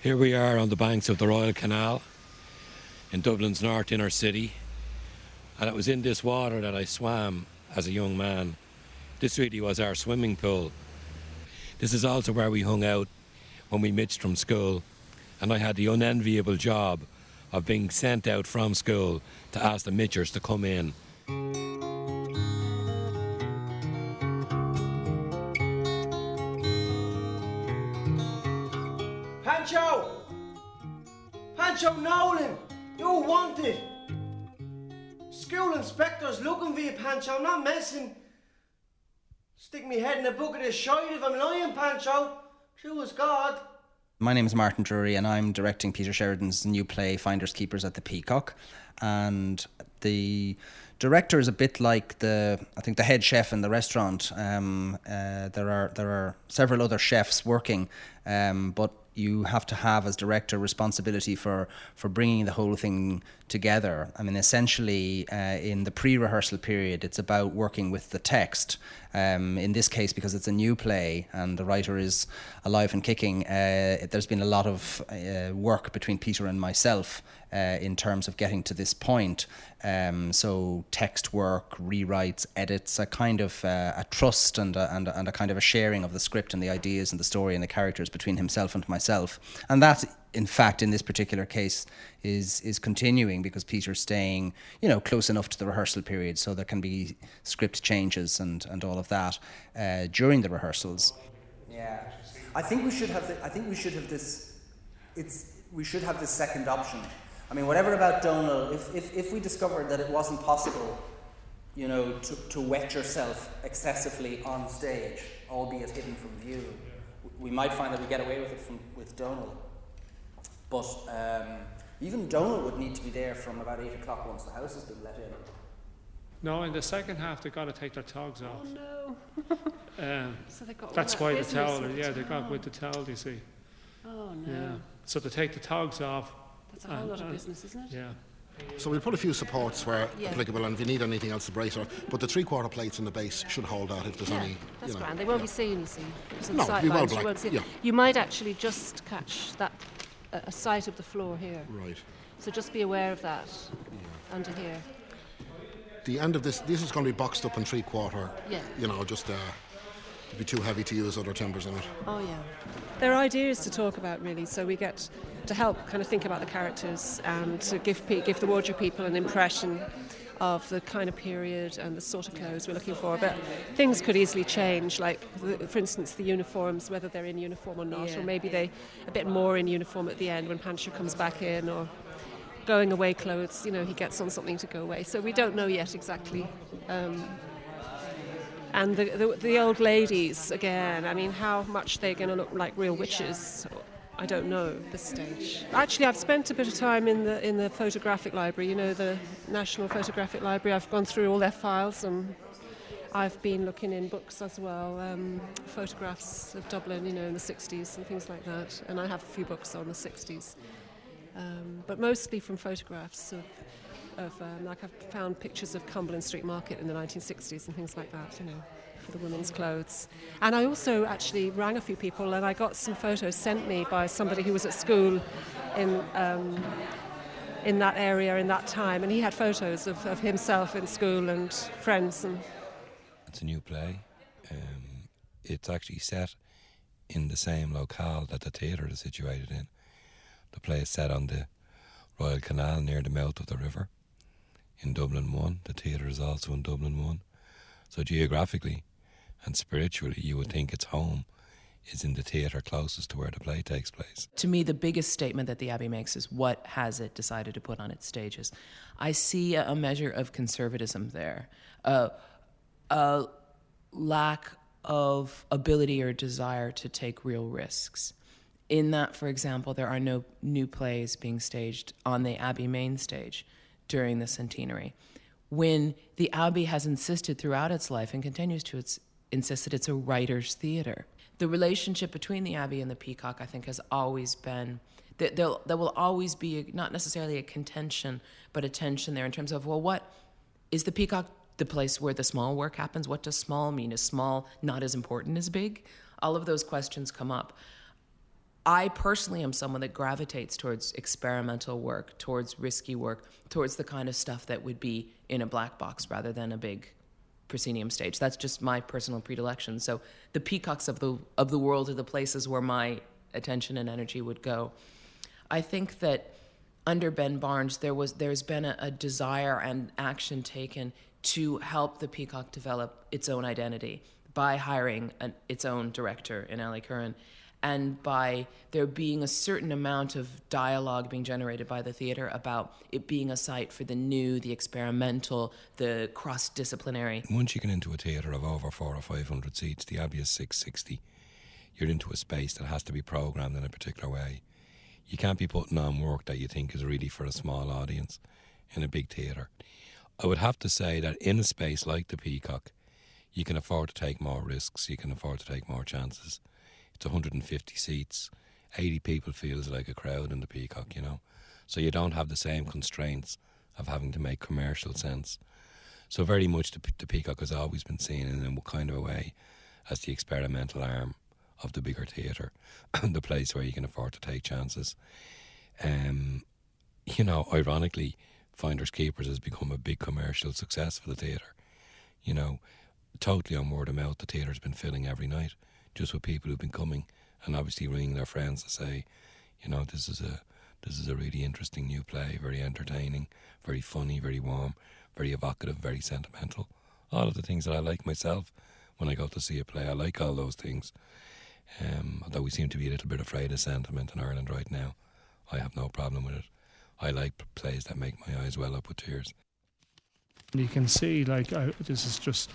Here we are on the banks of the Royal Canal in Dublin's north inner city. And it was in this water that I swam as a young man. This really was our swimming pool. This is also where we hung out when we mitched from school. And I had the unenviable job of being sent out from school to ask the mitchers to come in. Pancho Nolan! You're wanted! School inspector's looking for you, Pancho. I'm not messing. Stick me head in a bucket of shite if I'm lying, Pancho. True as God. My name is Martin Drury, and I'm directing Peter Sheridan's new play, Finders Keepers at the Peacock. And the director is a bit like the, I think, the head chef in the restaurant. Um, uh, there are there are several other chefs working, um, but you have to have as director responsibility for for bringing the whole thing together. I mean, essentially, uh, in the pre-rehearsal period, it's about working with the text. Um, in this case, because it's a new play and the writer is alive and kicking, uh, there's been a lot of uh, work between Peter and myself uh, in terms of getting to this point. Um, so text work, rewrites, edits, a kind of uh, a trust and a, and, a, and a kind of a sharing of the script and the ideas and the story and the characters between himself and myself. And that, in fact, in this particular case, is is continuing because Peter's staying, you know, close enough to the rehearsal period, so there can be script changes and and all of that uh, during the rehearsals. Yeah, I think we should have. The, I think we should have this. It's we should have this second option I mean, whatever about Donal, if, if, if we discovered that it wasn't possible, you know, to, to wet yourself excessively on stage, albeit hidden from view, we might find that we get away with it from, with Donal. But um, even Donal would need to be there from about 8 o'clock once the house has been let in. No, in the second half they've got to take their togs off. Oh no. Um, so they got that's why the towel. business Yeah, with they got towel. with the towel. Do you see. Oh no. Yeah. So they take the togs off. That's a whole and- lot of and- business, isn't it? Yeah. So we'll put a few supports where Yeah. applicable, and if you need anything else, the bracer. But the three-quarter plates in the base should hold out if there's Yeah, any. that's you know, grand. They won't yeah. be seen, you see. It's on No, the it'll be well sidelines, you won't see. yeah. You might actually just catch that a, sight of the floor here. Right. So just be aware of that yeah. under here. The end of this, this is going to be boxed up in three-quarter. Yeah. You know, just uh, be too heavy to use other timbers in it. Oh yeah. There are ideas to talk about, really. So we get to help kind of think about the characters and to give give the wardrobe people an impression of the kind of period and the sort of clothes we're looking for. But things could easily change. Like, the, for instance, the uniforms, whether they're in uniform or not, Yeah. or maybe they a bit more in uniform at the end when Pancho comes back in, or going away clothes. You know, he gets on something to go away. So we don't know yet exactly. Um, and the, the, the old ladies, again, I mean, how much they're going to look like real witches, I don't know at this stage. Actually, I've spent a bit of time in the, in the photographic library, you know, the National Photographic Library. I've gone through all their files and I've been looking in books as well, um, photographs of Dublin, you know, in the 60s and things like that. And I have a few books on the 60s. Um, but mostly from photographs of, of um, like I've found pictures of Cumberland Street Market in the 1960s and things like that, you know, for the women's clothes. And I also actually rang a few people and I got some photos sent me by somebody who was at school in. Um, in that area in that time, and he had photos of, of himself in school and friends, and It's a new play. Um, it's actually set in the same locale that the theatre is situated in. The play is set on the Royal Canal near the mouth of the river in Dublin 1. The theatre is also in Dublin 1. So geographically and spiritually, you would think its home is in the theatre closest to where the play takes place. To me, the biggest statement that the Abbey makes is what has it decided to put on its stages. I see a, measure of conservatism there, a, a lack of ability or desire to take real risks. In that, for example, there are no new plays being staged on the Abbey main stage during the centenary. When the Abbey has insisted throughout its life and continues to its, insist that it's a writer's theater. The relationship between the Abbey and the Peacock, I think, has always been that there, there will always be a, not necessarily a contention, but a tension there in terms of well, what is the Peacock the place where the small work happens? What does small mean? Is small not as important as big? All of those questions come up. I personally am someone that gravitates towards experimental work, towards risky work, towards the kind of stuff that would be in a black box rather than a big proscenium stage. That's just my personal predilection. So the peacocks of the of the world are the places where my attention and energy would go. I think that under Ben Barnes there was there's been a, a desire and action taken to help the Peacock develop its own identity by hiring an, its own director in Ali Curran and by there being a certain amount of dialogue being generated by the theatre about it being a site for the new, the experimental, the cross disciplinary. Once you get into a theatre of over four or five hundred seats, the Abbey is 660, you're into a space that has to be programmed in a particular way. You can't be putting on work that you think is really for a small audience in a big theatre. I would have to say that in a space like the Peacock, you can afford to take more risks, you can afford to take more chances it's 150 seats. 80 people feels like a crowd in the Peacock, you know. So you don't have the same constraints of having to make commercial sense. So very much the, the Peacock has always been seen in a kind of a way as the experimental arm of the bigger theatre, the place where you can afford to take chances. Um, you know, ironically, Finders Keepers has become a big commercial success for the theatre. You know, totally on word of mouth, the theatre's been filling every night just with people who've been coming and obviously ringing their friends to say, you know, this is a this is a really interesting new play, very entertaining, very funny, very warm, very evocative, very sentimental. All of the things that I like myself when I go to see a play. I like all those things. Um, although we seem to be a little bit afraid of sentiment in Ireland right now, I have no problem with it. I like plays that make my eyes well up with tears. You can see, like, I, this is just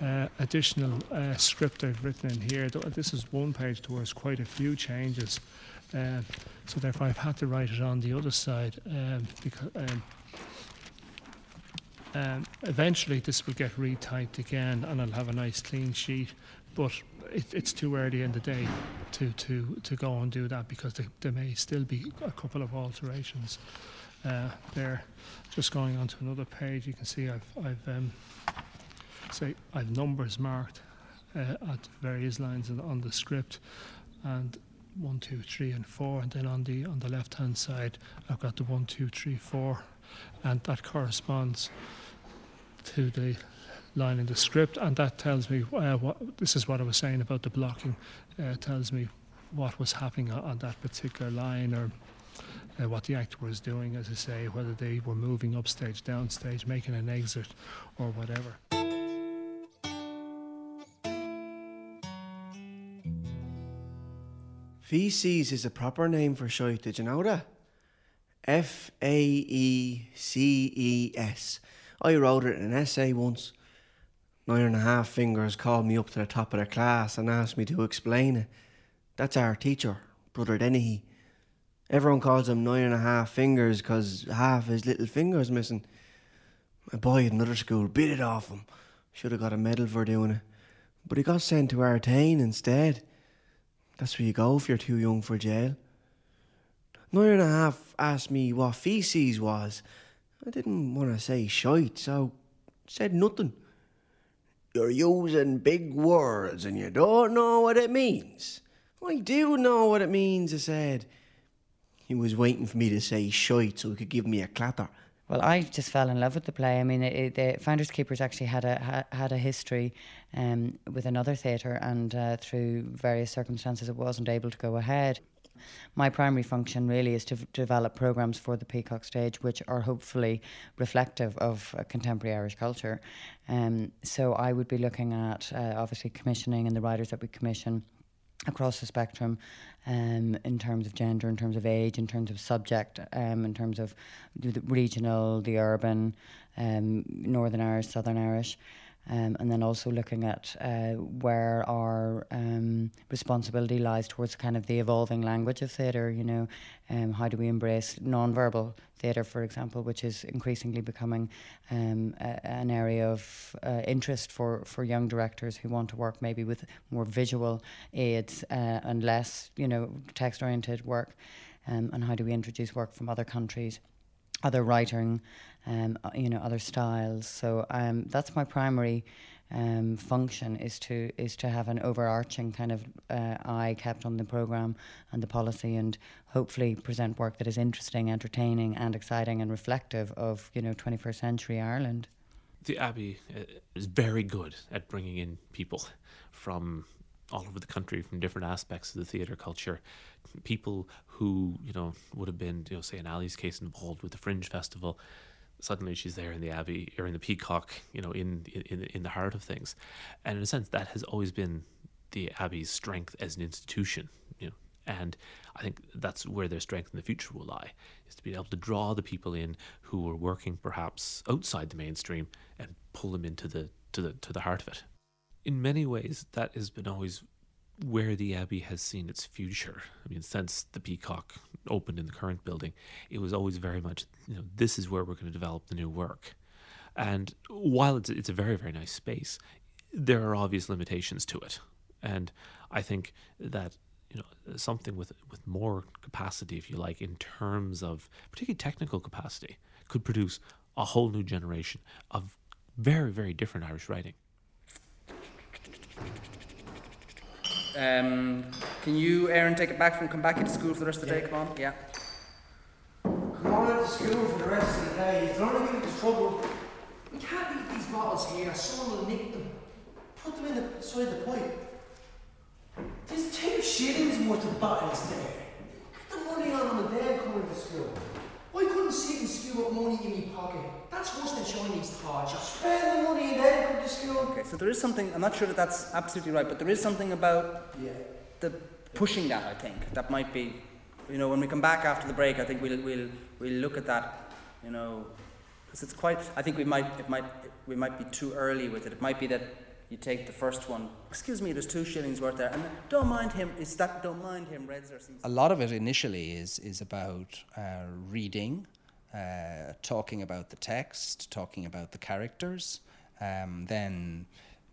uh, additional uh, script I've written in here. This is one page towards quite a few changes. Um, so therefore I've had to write it on the other side um, because um, um, eventually this will get retyped again and I'll have a nice clean sheet but it, it's too early in the day to, to, to go and do that because there, there may still be a couple of alterations uh, there. Just going on to another page you can see I've, I've um, say I've numbers marked uh, at various lines on the script, and one, two, three, and four, and then on the on the left hand side I've got the one, two, three, four, and that corresponds to the line in the script, and that tells me uh, what this is what I was saying about the blocking. Uh, tells me what was happening on, on that particular line or. Uh, what the actor was doing, as I say, whether they were moving upstage, downstage, making an exit, or whatever. Feces is a proper name for shite, did you know that? F A E C E S. I wrote it in an essay once. Nine and a half fingers called me up to the top of the class and asked me to explain it. That's our teacher, Brother Dennehy. Everyone calls him nine and a half fingers because half his little finger's missing. My boy at another school bit it off him. Should have got a medal for doing it. But he got sent to Artane instead. That's where you go if you're too young for jail. Nine and a half asked me what feces was. I didn't want to say shite, so said nothing. You're using big words and you don't know what it means. I do know what it means, I said. He was waiting for me to say shite so he could give me a clatter. Well, I just fell in love with the play. I mean, it, the Founders Keepers actually had a ha, had a history um, with another theatre, and uh, through various circumstances, it wasn't able to go ahead. My primary function really is to v- develop programs for the Peacock stage, which are hopefully reflective of uh, contemporary Irish culture. Um, so I would be looking at uh, obviously commissioning and the writers that we commission across the spectrum um, in terms of gender, in terms of age, in terms of subject, um, in terms of the regional, the urban, um, Northern Irish, Southern Irish. Um, and then also looking at uh, where our um, responsibility lies towards kind of the evolving language of theatre. You know, um, how do we embrace non-verbal theatre, for example, which is increasingly becoming um, a, an area of uh, interest for, for young directors who want to work maybe with more visual aids uh, and less, you know, text-oriented work. Um, and how do we introduce work from other countries? other writing, um, uh, you know, other styles. So um, that's my primary um, function is to is to have an overarching kind of uh, eye kept on the program and the policy, and hopefully present work that is interesting, entertaining, and exciting, and reflective of you know 21st century Ireland. The Abbey uh, is very good at bringing in people from all over the country from different aspects of the theatre culture. People who, you know, would have been, you know, say in Ali's case involved with the Fringe Festival, suddenly she's there in the Abbey or in the Peacock, you know, in in in the heart of things, and in a sense that has always been the Abbey's strength as an institution, you know, and I think that's where their strength in the future will lie, is to be able to draw the people in who are working perhaps outside the mainstream and pull them into the to the to the heart of it. In many ways, that has been always where the Abbey has seen its future. I mean, since the Peacock opened in the current building, it was always very much, you know, this is where we're going to develop the new work. And while it's, it's a very, very nice space, there are obvious limitations to it. And I think that you know something with with more capacity, if you like, in terms of particularly technical capacity, could produce a whole new generation of very, very different Irish writing. Um, can you, Aaron, take it back from come back into school for the rest of the day? Come on. Yeah. Come on into school for the rest of the day. If they're only giving us trouble, we can't leave these bottles here. Someone will nick them. Put them in the inside the pipe. There's two shillings worth of bottles there. Get the money on them and then come into school. I couldn't sit in school with money in my pocket. That's worse than Chinese torture. Spend the money and then come to school. Okay, so there is something, I'm not sure that that's absolutely right, but there is something about Yeah. the pushing that, I think. That might be, you know, when we come back after the break, I think we'll, we'll, we'll look at that, you know, because it's quite, I think we might, it might, we might be too early with it. It might be that you take the first one, excuse me, there's two shillings worth there, and don't mind him, is that, don't mind him, Reds or something. A lot of it initially is is about uh, reading, uh, talking about the text, talking about the characters, um, then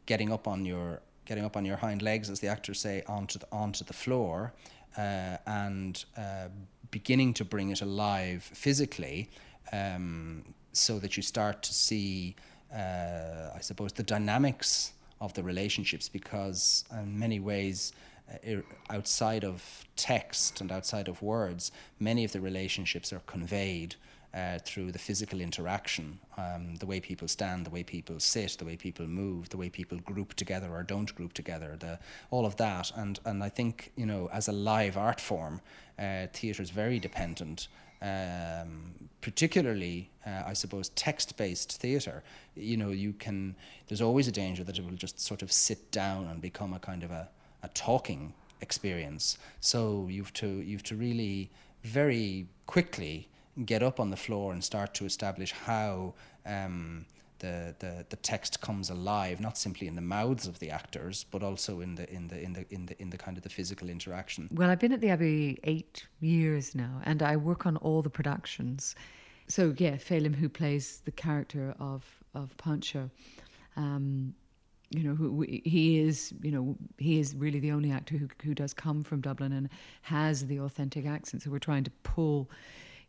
getting up on your getting up on your hind legs, as the actors say, onto the, onto the floor, uh, and uh, beginning to bring it alive physically, um, so that you start to see, uh, I suppose, the dynamics of the relationships, because in many ways uh, outside of text and outside of words, many of the relationships are conveyed uh, through the physical interaction, um, the way people stand, the way people sit, the way people move, the way people group together or don't group together, the, all of that. And, and I think, you know, as a live art form, uh, theatre is very dependent um, particularly, uh, I suppose, text-based theatre, you know, you can. There's always a danger that it will just sort of sit down and become a kind of a, a talking experience. So you've to you've to really very quickly get up on the floor and start to establish how. Um, the, the, the text comes alive, not simply in the mouths of the actors, but also in the in the in the in the in the kind of the physical interaction. Well, I've been at the Abbey eight years now, and I work on all the productions. So yeah, Phelim, who plays the character of of Pancho, um, you know, who he is, you know, he is really the only actor who who does come from Dublin and has the authentic accent. So we're trying to pull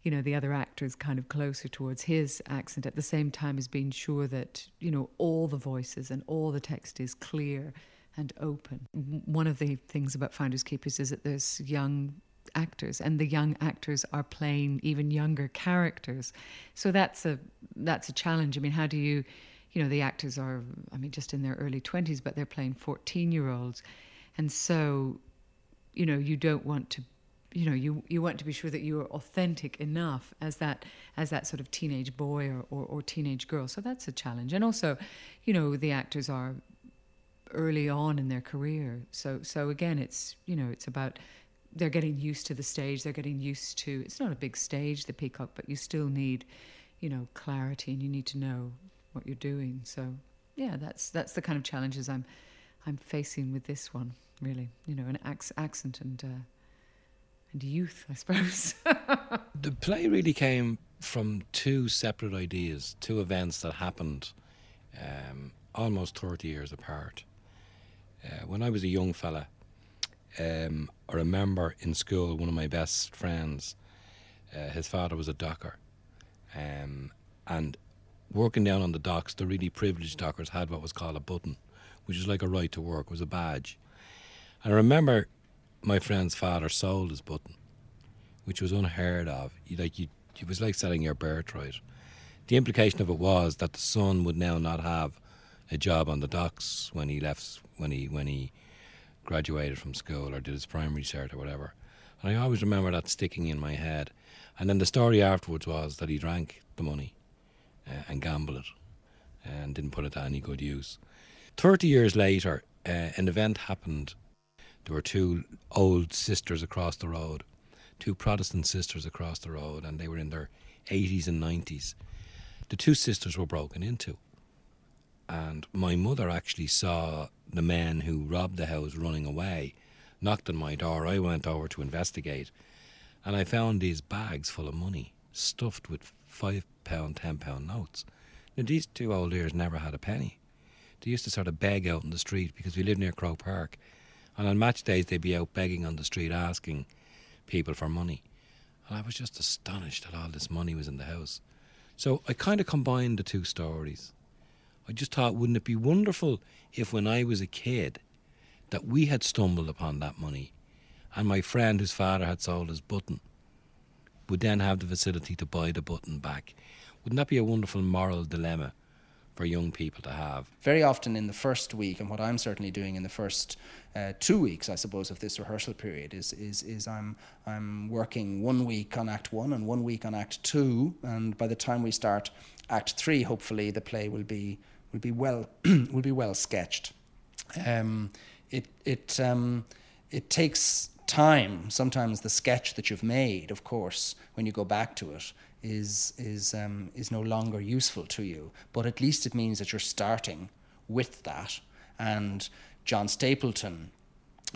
you know the other actors kind of closer towards his accent at the same time as being sure that you know all the voices and all the text is clear and open. One of the things about finders keepers is that there's young actors and the young actors are playing even younger characters. So that's a that's a challenge. I mean how do you you know the actors are i mean just in their early 20s but they're playing 14 year olds and so you know you don't want to you know you you want to be sure that you are authentic enough as that as that sort of teenage boy or, or, or, teenage girl. So that's a challenge. And also you know the actors are early on in their career. So so again it's you know it's about they're getting used to the stage. They're getting used to it's not a big stage the peacock but you still need you know clarity and you need to know what you're doing. So yeah that's that's the kind of challenges i'm i'm facing with this one really you know an ac- accent and uh, and youth, I suppose. the play really came from two separate ideas, two events that happened um, almost 30 years apart. Uh, when I was a young fella, um, I remember in school one of my best friends, uh, his father was a docker. Um, and working down on the docks, the really privileged dockers had what was called a button, which was like a right to work, was a badge. I remember my friend's father sold his button, which was unheard of. You, like you, it was like selling your birthright. The implication of it was that the son would now not have a job on the docks when he left, when he when he graduated from school or did his primary cert or whatever. And I always remember that sticking in my head. And then the story afterwards was that he drank the money uh, and gambled it and didn't put it to any good use. 30 years later, uh, an event happened. There were two old sisters across the road, two Protestant sisters across the road, and they were in their 80s and 90s. The two sisters were broken into. And my mother actually saw the men who robbed the house running away, knocked on my door. I went over to investigate, and I found these bags full of money, stuffed with five pound, ten pound notes. Now, these two old ears never had a penny. They used to sort of beg out in the street because we lived near Croke Park. And on match days, they'd be out begging on the street, asking people for money. And I was just astonished that all this money was in the house. So I kind of combined the two stories. I just thought, wouldn't it be wonderful if when I was a kid, that we had stumbled upon that money and my friend whose father had sold his button would then have the facility to buy the button back. Wouldn't that be a wonderful moral dilemma for young people to have? Very often in the first week, and what I'm certainly doing in the first uh, two weeks, I suppose, of this rehearsal period is is is I'm I'm working one week on Act One and one week on Act Two, and by the time we start Act Three, hopefully the play will be will be well will be well sketched. Um, it it um, it takes time. Sometimes the sketch that you've made, of course, when you go back to it, is is um, is no longer useful to you. But at least it means that you're starting with that. And John Stapleton,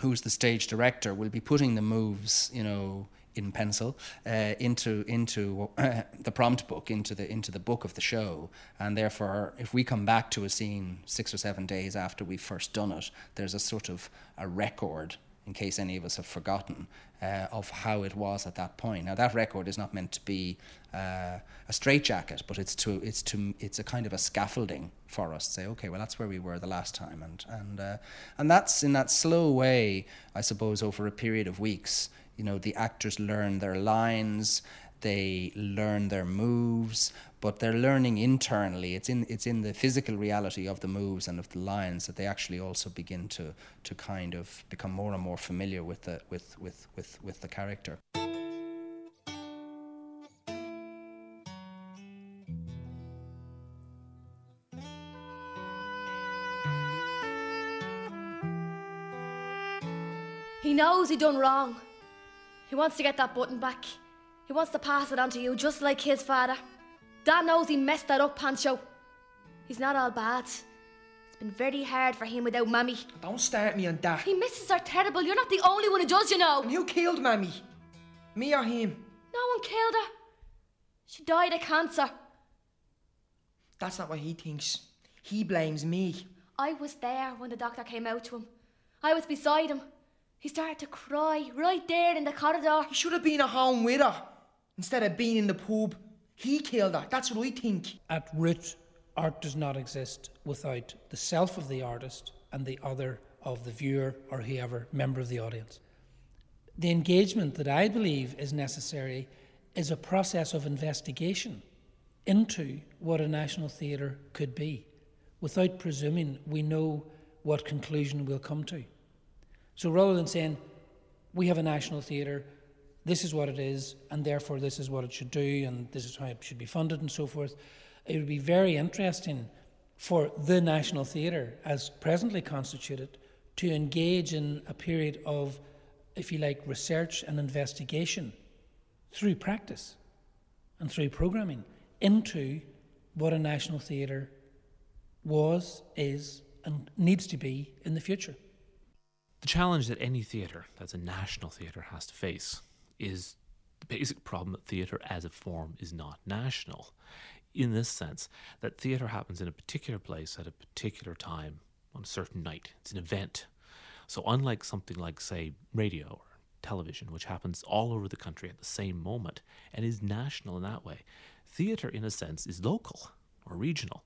who's the stage director, will be putting the moves, you know, in pencil uh, into into uh, the prompt book into the into the book of the show and therefore if we come back to a scene 6 or 7 days after we've first done it there's a sort of a record in case any of us have forgotten uh, of how it was at that point. Now that record is not meant to be uh, a straitjacket but it's to it's to it's a kind of a scaffolding for us to say okay well that's where we were the last time. And and uh, and that's in that slow way i suppose over a period of weeks you know the actors learn their lines they learn their moves but they're learning internally it's in it's in the physical reality of the moves and of the lines that they actually also begin to to kind of become more and more familiar with the with with with, with the character He knows he done wrong. He wants to get that button back. He wants to pass it on to you, just like his father. Dad knows he messed that up, Pancho. He's not all bad. It's been very hard for him without Mammy. Don't start at me on that. He misses are terrible. You're not the only one who does, you know. And who killed Mammy? Me or him? No one killed her. She died of cancer. That's not what he thinks. He blames me. I was there when the doctor came out to him. I was beside him. He started to cry right there in the corridor. He should have been at home with her instead of being in the pub. He killed her. That's what I think. At root, art does not exist without the self of the artist and the other of the viewer or whoever member of the audience. The engagement that I believe is necessary is a process of investigation into what a national theatre could be without presuming we know what conclusion we'll come to. So rather than saying, we have a national theatre, this is what it is, and therefore this is what it should do, and this is how it should be funded, and so forth, it would be very interesting for the National Theatre, as presently constituted, to engage in a period of, if you like, research and investigation through practice and through programming into what a national theatre was, is, and needs to be in the future. The challenge that any theatre that's a national theatre has to face is the basic problem that theatre as a form is not national. In this sense, that theatre happens in a particular place at a particular time on a certain night. It's an event. So, unlike something like, say, radio or television, which happens all over the country at the same moment and is national in that way, theatre, in a sense, is local. or regional.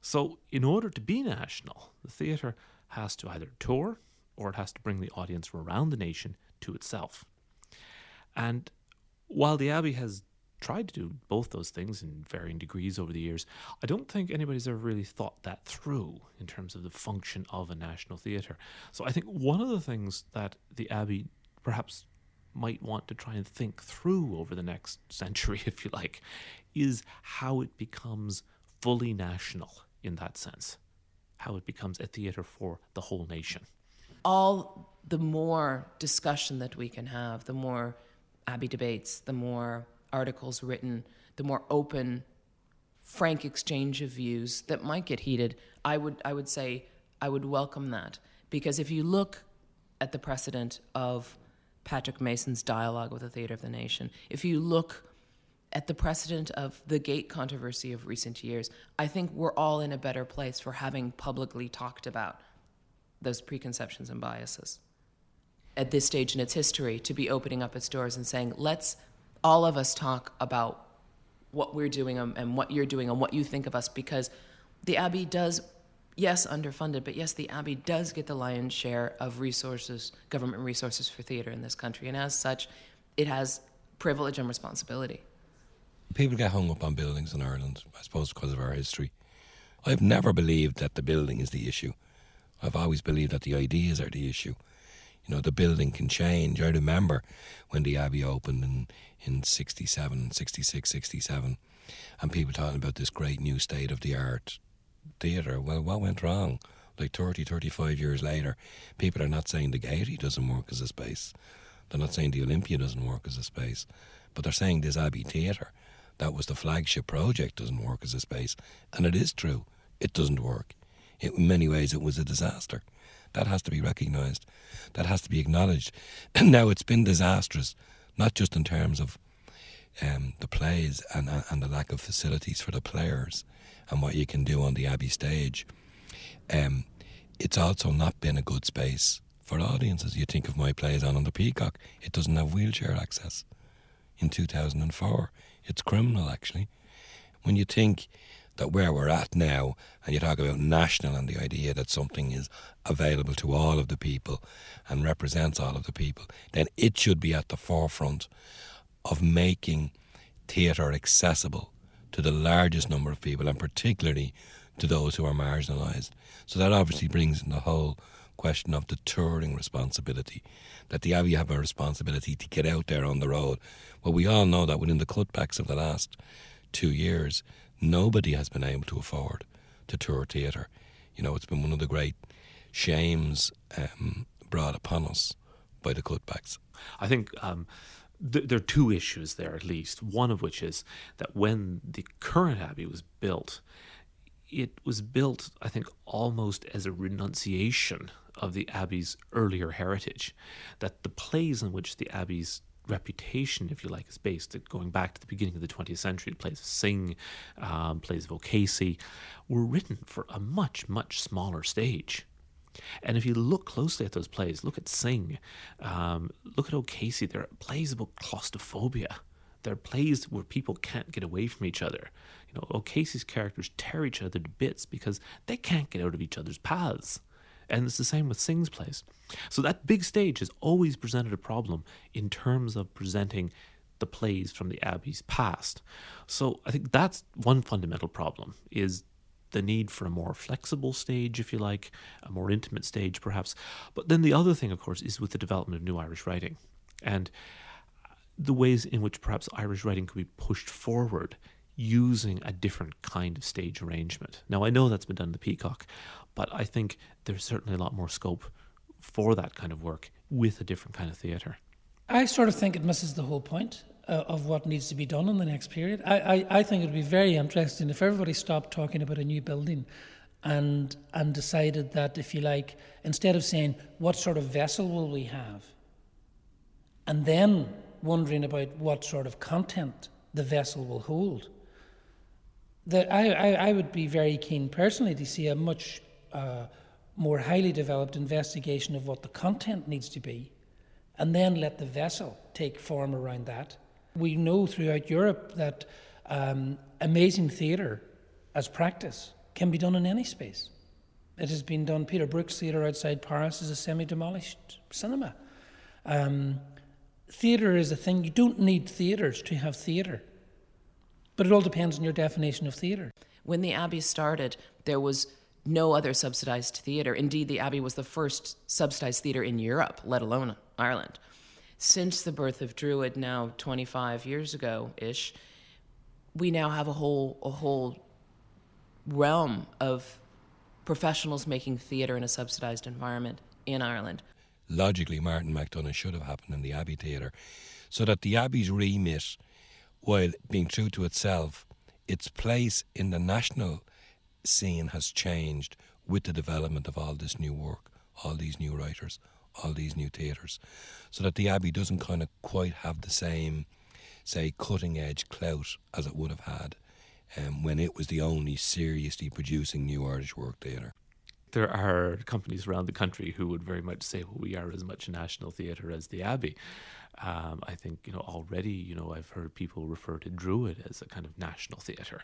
So, in order to be national, the theatre has to either tour or it has to bring the audience from around the nation to itself. And while the Abbey has tried to do both those things in varying degrees over the years, I don't think anybody's ever really thought that through in terms of the function of a national theatre. So I think one of the things that the Abbey perhaps might want to try and think through over the next century, if you like, is how it becomes fully national in that sense, how it becomes a theatre for the whole nation. All the more discussion that we can have, the more Abbey debates, the more articles written, the more open, frank exchange of views that might get heated, I would, I would say I would welcome that. Because if you look at the precedent of Patrick Mason's dialogue with the Theatre of the Nation, if you look at the precedent of the gate controversy of recent years, I think we're all in a better place for having publicly talked about those preconceptions and biases. At this stage in its history, to be opening up its doors and saying, let's all of us talk about what we're doing um, and what you're doing and what you think of us because the Abbey does, yes, underfunded, but yes, the Abbey does get the lion's share of resources, government resources for theatre in this country. And as such, it has privilege and responsibility. People get hung up on buildings in Ireland, I suppose, because of our history. I've never believed that the building is the issue. I've always believed that the ideas are the issue you know, the building can change. I remember when the Abbey opened in, in 67, 66, 67, and people talking about this great new state of the art theatre. Well, what went wrong? Like 30, 35 years later, people are not saying the Gaiety doesn't work as a space. They're not saying the Olympia doesn't work as a space. But they're saying this Abbey Theatre, that was the flagship project, doesn't work as a space. And it is true, it doesn't work. It, in many ways, it was a disaster. That has to be recognised. That has to be acknowledged. Now it's been disastrous, not just in terms of um, the plays and, and the lack of facilities for the players and what you can do on the Abbey stage. Um, it's also not been a good space for audiences. You think of my plays on on the Peacock, it doesn't have wheelchair access. In 2004, it's criminal actually. When you think that where we're at now, and you talk about national and the idea that something is available to all of the people and represents all of the people, then it should be at the forefront of making theatre accessible to the largest number of people, and particularly to those who are marginalised. So that obviously brings in the whole question of the touring responsibility, that the Abbey have a responsibility to get out there on the road. Well, we all know that within the cutbacks of the last two years, nobody has been able to afford to tour theatre. You know, it's been one of the great shames um, brought upon us by the cutbacks. I think um, th- there are two issues there, at least. One of which is that when the current Abbey was built, it was built, I think, almost as a renunciation of the Abbey's earlier heritage. That the plays in which the Abbey's reputation, if you like, is based going back to the beginning of the 20th century. Plays of Synge, um, plays of O'Casey were written for a much, much smaller stage. And if you look closely at those plays, look at Synge, um, look at O'Casey, they're plays about claustrophobia. They're plays where people can't get away from each other. You know, O'Casey's characters tear each other to bits because they can't get out of each other's paths. And it's the same with Synge's plays. So that big stage has always presented a problem in terms of presenting the plays from the Abbey's past. So I think that's one fundamental problem is the need for a more flexible stage, if you like, a more intimate stage perhaps. But then the other thing, of course, is with the development of new Irish writing and the ways in which perhaps Irish writing could be pushed forward using a different kind of stage arrangement. Now, I know that's been done in the Peacock, but I think there's certainly a lot more scope for that kind of work with a different kind of theatre. I sort of think it misses the whole point uh, of what needs to be done in the next period. I, I, I think it would be very interesting if everybody stopped talking about a new building and and decided that if you like instead of saying what sort of vessel will we have and then wondering about what sort of content the vessel will hold that I, I, I would be very keen personally to see a much uh, more highly developed investigation of what the content needs to be, and then let the vessel take form around that. We know throughout Europe that um, amazing theatre as practice can be done in any space. It has been done. Peter Brook's theatre outside Paris is a semi demolished cinema. Um, theatre is a thing, you don't need theatres to have theatre. But it all depends on your definition of theatre. When the Abbey started, there was no other subsidized theatre. Indeed, the Abbey was the first subsidized theatre in Europe, let alone Ireland. Since the birth of Druid, now 25 years ago ish, we now have a whole a whole realm of professionals making theatre in a subsidized environment in Ireland. Logically, Martin McDonagh should have happened in the Abbey Theatre, so that the Abbey's remit, while being true to itself, its place in the national scene has changed with the development of all this new work, all these new writers, all these new theatres, so that the Abbey doesn't kind of quite have the same, say, cutting edge clout as it would have had um, when it was the only seriously producing new Irish work theatre. There are companies around the country who would very much say, well, we are as much a national theatre as the Abbey. Um, I think, you know, already, you know, I've heard people refer to Druid as a kind of national theatre.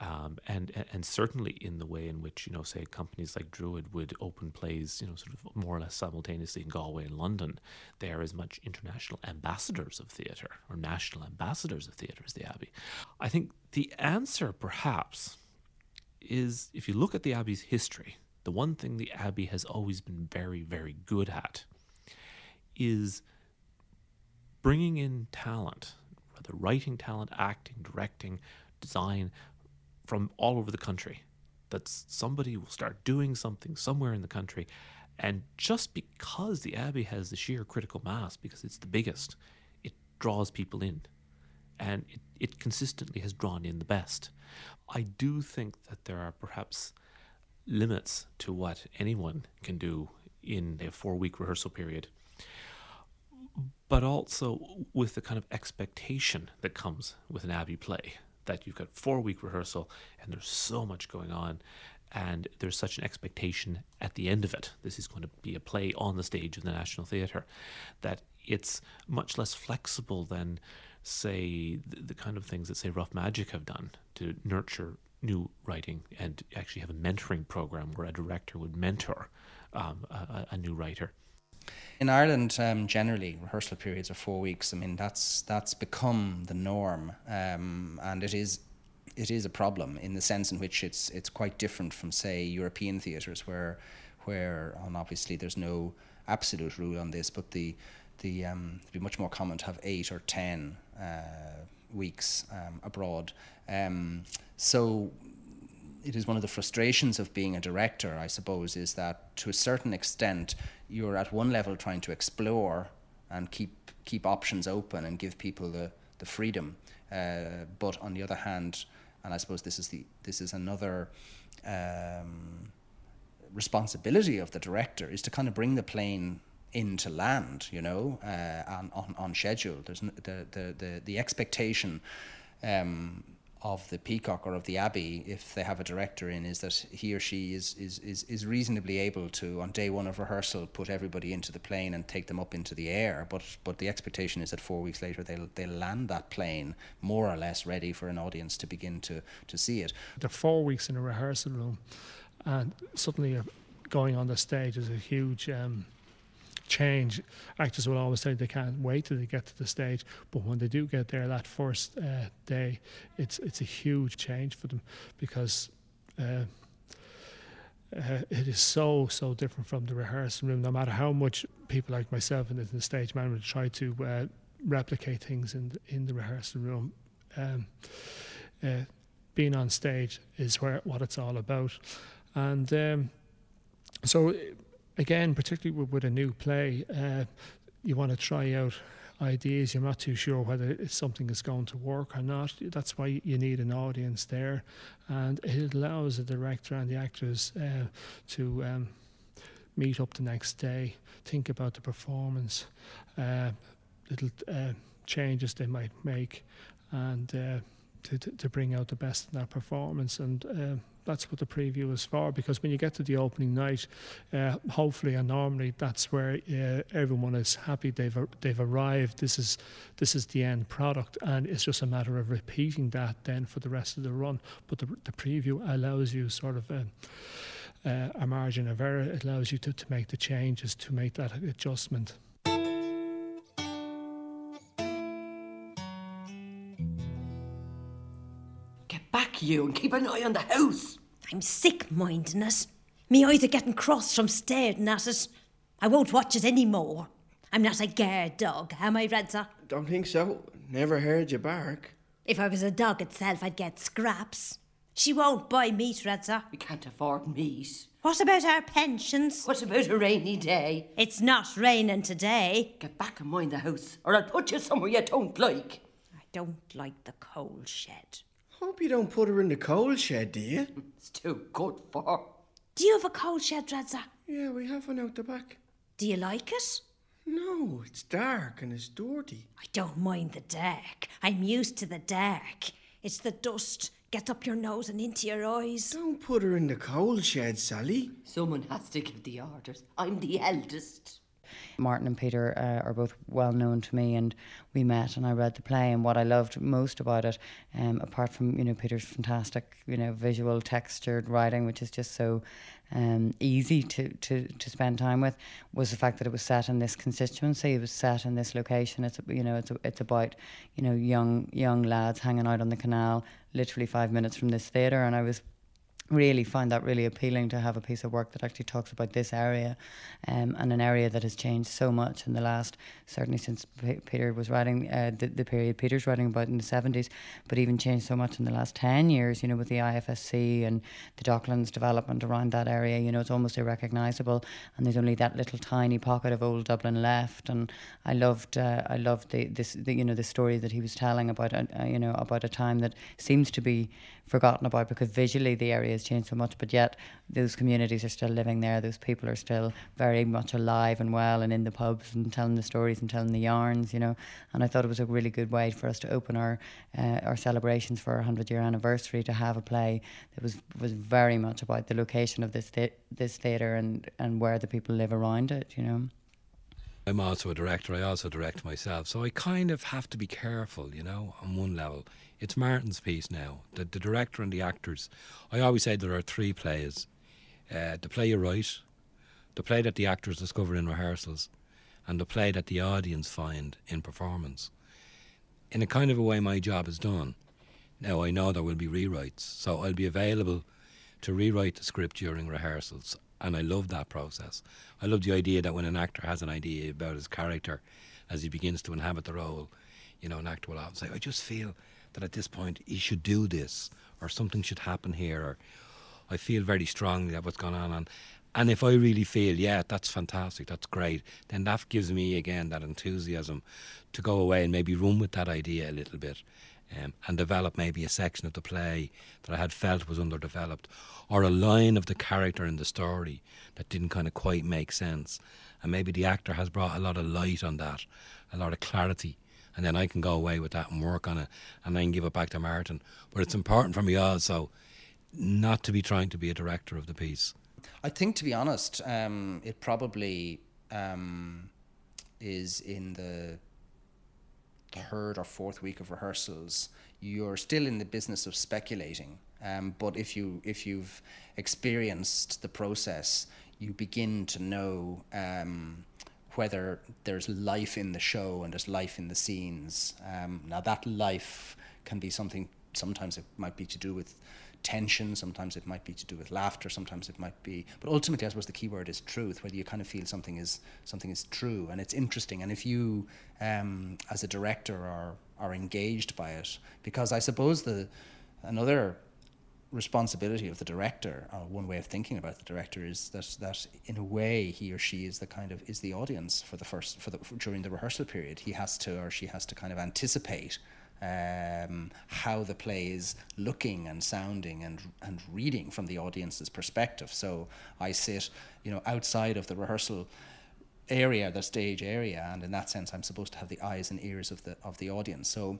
Um, and and certainly in the way in which you know say companies like Druid would open plays you know sort of more or less simultaneously in Galway and London, they are as much international ambassadors of theatre or national ambassadors of theatre as the Abbey. I think the answer perhaps is if you look at the Abbey's history, the one thing the Abbey has always been very very good at is bringing in talent, whether writing talent, acting, directing, design, from all over the country. That somebody will start doing something somewhere in the country. And just because the Abbey has the sheer critical mass, because it's the biggest, it draws people in. And it, it consistently has drawn in the best. I do think that there are perhaps limits to what anyone can do in a four week rehearsal period, but also with the kind of expectation that comes with an Abbey play that you've got four week rehearsal and there's so much going on and there's such an expectation at the end of it this is going to be a play on the stage of the national theatre that it's much less flexible than say the, the kind of things that say rough magic have done to nurture new writing and actually have a mentoring program where a director would mentor um, a, a new writer in Ireland, um, generally, rehearsal periods are four weeks. I mean, that's that's become the norm, um, and it is it is a problem in the sense in which it's it's quite different from say European theatres where where and obviously there's no absolute rule on this, but the the um, it'd be much more common to have eight or ten uh, weeks um, abroad. Um, so it is one of the frustrations of being a director, I suppose, is that to a certain extent you're at one level trying to explore and keep keep options open and give people the the freedom, uh, but on the other hand, and I suppose this is the this is another. Um, responsibility of the director is to kind of bring the plane into land, you know, uh, on, on, on schedule. There's the, the, the, the expectation um, of the Peacock or of the Abbey, if they have a director in, is that he or she is, is, is, is reasonably able to, on day one of rehearsal, put everybody into the plane and take them up into the air. But but the expectation is that four weeks later they'll they'll land that plane more or less ready for an audience to begin to, to see it. They're four weeks in a rehearsal room, and suddenly going on the stage is a huge. Um, change. Actors will always say they can't wait till they get to the stage, but when they do get there that first uh, day, it's it's a huge change for them because. Uh, uh, it is so so different from the rehearsal room. No matter how much people like myself and the stage manager try to uh, replicate things in the, in the rehearsal room, um, uh, being on stage is where what it's all about. And um, so again, particularly with, with a new play, uh, you want to try out ideas. You're not too sure whether something is going to work or not. That's why you need an audience there, and it allows the director and the actors uh, to um, meet up the next day, think about the performance, uh, little uh, changes they might make, and uh, to, to, bring out the best in that performance. And uh, that's what the preview is for because when you get to the opening night, uh, hopefully and normally that's where uh, everyone is happy they've they've arrived. This is this is the end product, and it's just a matter of repeating that then for the rest of the run. But the, the preview allows you sort of. Um, uh, a margin of error. It allows you to, to make the changes, to make that adjustment. You, and keep an eye on the house. I'm sick minding it. Me eyes are getting crossed from staring at it. I won't watch it anymore. I'm not a guard dog, am I, Redza? Don't think so. Never heard you bark. If I was a dog itself, I'd get scraps. She won't buy meat, Redza. We can't afford meat. What about our pensions? What about a rainy day? It's not raining today. Get back and mind the house, or I'll put you somewhere you don't like. I don't like the coal shed. Hope you don't put her in the coal shed, do you? It's too good for her. Do you have a coal shed, Redza? Yeah, we have one out the back. Do you like it? No, it's dark and it's dirty. I don't mind the dark. I'm used to the dark. It's the dust gets up your nose and into your eyes. Don't put her in the coal shed, Sally. Someone has to give the orders. I'm the eldest. Martin and Peter uh, are both well known to me, and we met and I read the play. And what I loved most about it, um, apart from you know Peter's fantastic you know visual textured writing, which is just so um, easy to, to, to spend time with, was the fact that it was set in this constituency. It was set in this location. It's you know it's a, it's about you know young young lads hanging out on the canal, literally five minutes from this theatre, and I was really find that really appealing to have a piece of work that actually talks about this area um, and an area that has changed so much in the last certainly since P- Peter was writing uh, the, the period Peter's writing about in the 70s but even changed so much in the last 10 years you know with the IFSC and the Docklands development around that area you know it's almost irrecognizable and there's only that little tiny pocket of old Dublin left and I loved uh, I loved the this the, you know the story that he was telling about uh, you know about a time that seems to be forgotten about because visually the area has changed so much, but yet those communities are still living there. Those people are still very much alive and well and in the pubs and telling the stories and telling the yarns, you know. And I thought it was a really good way for us to open our uh, our celebrations for our hundred year anniversary to have a play that was was very much about the location of this th- this theatre and and where the people live around it, you know. I'm also a director. I also direct myself, so I kind of have to be careful, you know, on one level. It's Martin's piece now. The, the director and the actors. I always say there are three plays: uh, the play you write, the play that the actors discover in rehearsals, and the play that the audience find in performance. In a kind of a way, my job is done. Now I know there will be rewrites, so I'll be available to rewrite the script during rehearsals, and I love that process. I love the idea that when an actor has an idea about his character, as he begins to inhabit the role, you know, an actor will often say, "I just feel." that at this point he should do this or something should happen here or I feel very strongly that what's going on and and if I really feel yeah that's fantastic that's great then that gives me again that enthusiasm to go away and maybe run with that idea a little bit um, and develop maybe a section of the play that I had felt was underdeveloped or a line of the character in the story that didn't kind of quite make sense and maybe the actor has brought a lot of light on that a lot of clarity and then I can go away with that and work on it, and then give it back to Martin. But it's important for me also not to be trying to be a director of the piece. I think, to be honest, um, it probably um, is in the third or fourth week of rehearsals. You're still in the business of speculating, um, but if you if you've experienced the process, you begin to know um, whether there's life in the show and there's life in the scenes. Um, now, that life can be something, sometimes it might be to do with tension, sometimes it might be to do with laughter, sometimes it might be, but ultimately, I suppose the key word is truth, whether you kind of feel something is, something is true and it's interesting. And if you, um, as a director, are, are engaged by it, because I suppose the, another responsibility of the director, or one way of thinking about the director, is that that in a way he or she is the kind of is the audience for the first for the for, during the rehearsal period. He has to or she has to kind of anticipate um, how the play is looking and sounding and and reading from the audience's perspective. So I sit, you know, outside of the rehearsal area, the stage area, and in that sense, I'm supposed to have the eyes and ears of the of the audience. So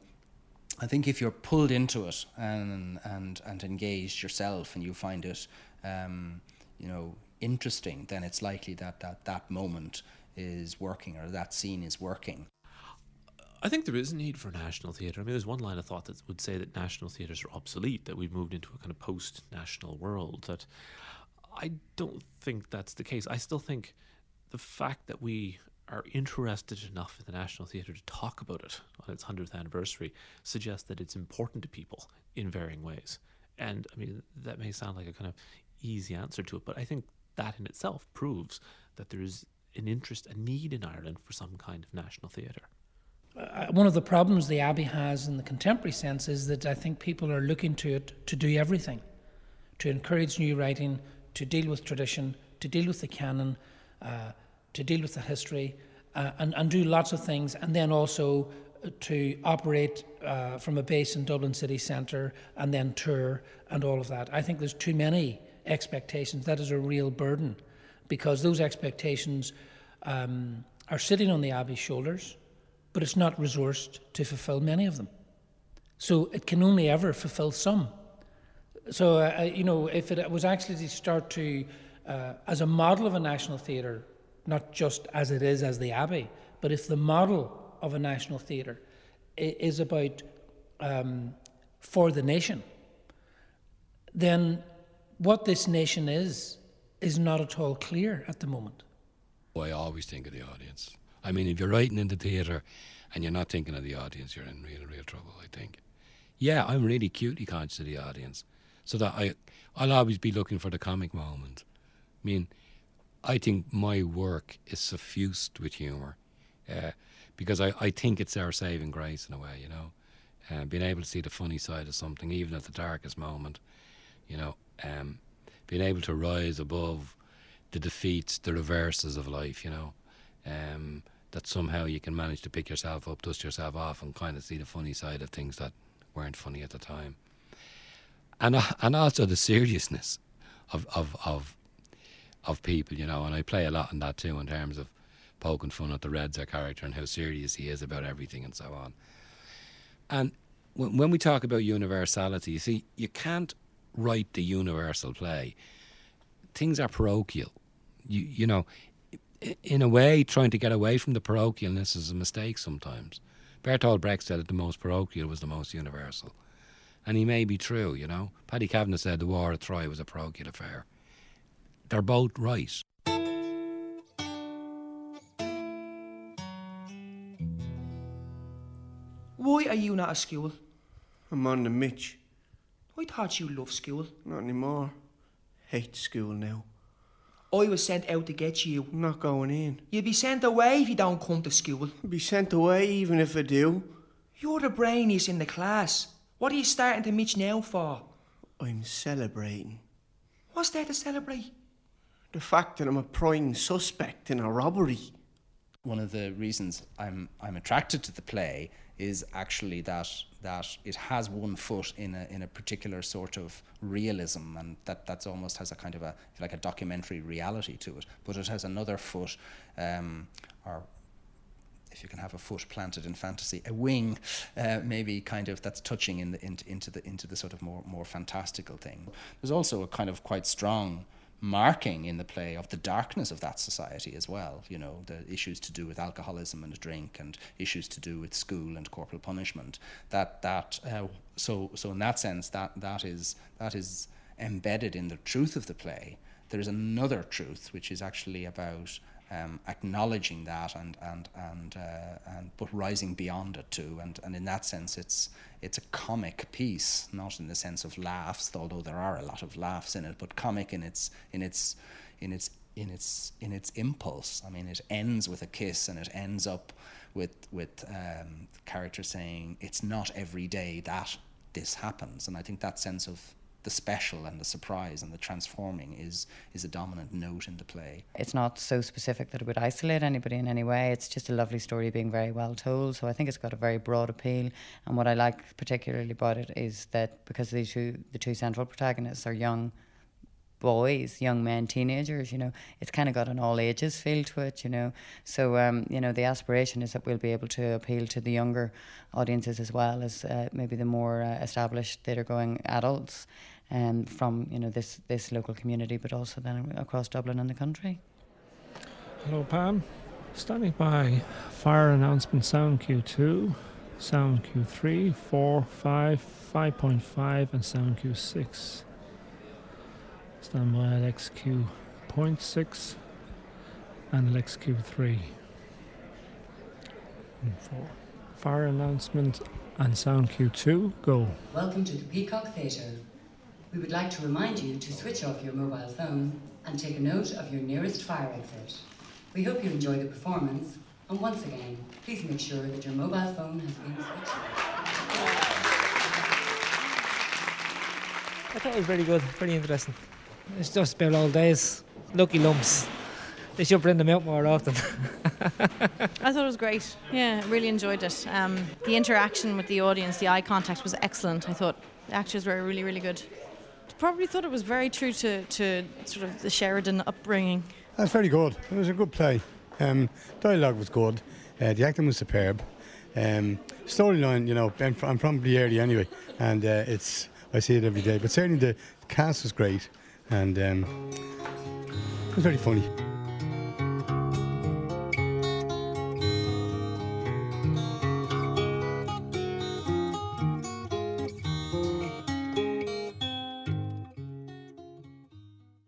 I think if you're pulled into it and and and engaged yourself, and you find it, um, you know, interesting, then it's likely that that that moment is working or that scene is working. I think there is a need for national theatre. I mean, there's one line of thought that would say that national theatres are obsolete, that we've moved into a kind of post national world. That I don't think that's the case. I still think the fact that we are interested enough in the National Theatre to talk about it on its 100th anniversary suggests that it's important to people in varying ways. And I mean, that may sound like a kind of easy answer to it, but I think that in itself proves that there is an interest, a need in Ireland for some kind of national theatre. Uh, one of the problems the Abbey has in the contemporary sense is that I think people are looking to it to do everything, to encourage new writing, to deal with tradition, to deal with the canon, uh, to deal with the history, uh, and, and do lots of things, and then also uh, to operate uh, from a base in Dublin city centre and then tour and all of that. I think there's too many expectations. That is a real burden because those expectations um, are sitting on the Abbey's shoulders, but it's not resourced to fulfil many of them. So it can only ever fulfil some. So, uh, uh you know, if it was actually to start to, uh, as a model of a national theatre, not just as it is as the Abbey, but if the model of a national theatre is about um, for the nation, then what this nation is is not at all clear at the moment. I always think of the audience. I mean, if you're writing in the theatre and you're not thinking of the audience, you're in real, real trouble, I think. Yeah, I'm really acutely conscious of the audience. So that I, I'll always be looking for the comic moment. I mean, I think my work is suffused with humour uh, because I, I think it's our saving grace in a way, you know. Uh, being able to see the funny side of something, even at the darkest moment, you know, um, being able to rise above the defeats, the reverses of life, you know, um, that somehow you can manage to pick yourself up, dust yourself off, and kind of see the funny side of things that weren't funny at the time. And, uh, and also the seriousness of, of, of of people, you know, and I play a lot in that too in terms of poking fun at the Redzer character and how serious he is about everything and so on. And when, when we talk about universality, you see, you can't write the universal play. Things are parochial. You, you know, in a way, trying to get away from the parochialness is a mistake sometimes. Bertolt Brecht said that the most parochial was the most universal. And he may be true, you know. Paddy Kavanagh said the war of Troy was a parochial affair. They're both right. Why are you not at school? I'm on the Mitch. I thought you loved school. Not anymore. Hate school now. I was sent out to get you. I'm not going in. You'll be sent away if you don't come to school. I'll be sent away even if I do. You're the brainiest in the class. What are you starting to mitch now for? I'm celebrating. What's there to celebrate? the fact that I'm a prime suspect in a robbery. One of the reasons I'm I'm attracted to the play is actually that that it has one foot in a in a particular sort of realism, and that that's almost has a kind of a like a documentary reality to it. But it has another foot, um, or if you can have a foot planted in fantasy, a wing, uh, maybe kind of that's touching in the, into, into the into the sort of more more fantastical thing. There's also a kind of quite strong marking in the play of the darkness of that society as well. You know, the issues to do with alcoholism and drink, and issues to do with school and corporal punishment. That that uh, so so in that sense, that that is that is embedded in the truth of the play. There is another truth which is actually about um, acknowledging that and and and uh, and but rising beyond it too. And and in that sense, it's it's a comic piece, not in the sense of laughs, although there are a lot of laughs in it, but comic in its in its in its in its in its impulse. I mean, it ends with a kiss and it ends up with with um, characters saying, "It's not every day that this happens," and I think that sense of the special and the surprise and the transforming is is a dominant note in the play. It's not so specific that it would isolate anybody in any way. It's just a lovely story being very well told. So I think it's got a very broad appeal. And what I like particularly about it is that because the two the two central protagonists are young boys, young men, teenagers. You know, it's kind of got an all ages feel to it. You know, so um, you know the aspiration is that we'll be able to appeal to the younger audiences as well as uh, maybe the more uh, established theatre going adults. Um, from you know this this local community, but also then across Dublin and the country. Hello, Pam. Standing by fire announcement sound Q2, sound Q3, 4, 5, 5.5, and sound Q6. Stand by at XQ.6 and XQ3. And 4. Fire announcement and sound Q2, go. Welcome to the Peacock Theatre. We would like to remind you to switch off your mobile phone and take a note of your nearest fire exit. We hope you enjoy the performance, and once again, please make sure that your mobile phone has been switched off. I thought it was very good, very interesting. It's just about old days, lucky lumps. They should bring them out more often. I thought it was great. Yeah, really enjoyed it. Um, the interaction with the audience, the eye contact was excellent. I thought the actors were really, really good. Probably thought it was very true to, to sort of the Sheridan upbringing. That's very good. It was a good play. Um, dialogue was good. Uh, the acting was superb. Um, storyline, you know, I'm, I'm from the area anyway, and uh, it's I see it every day. But certainly the cast was great, and um, it was very funny.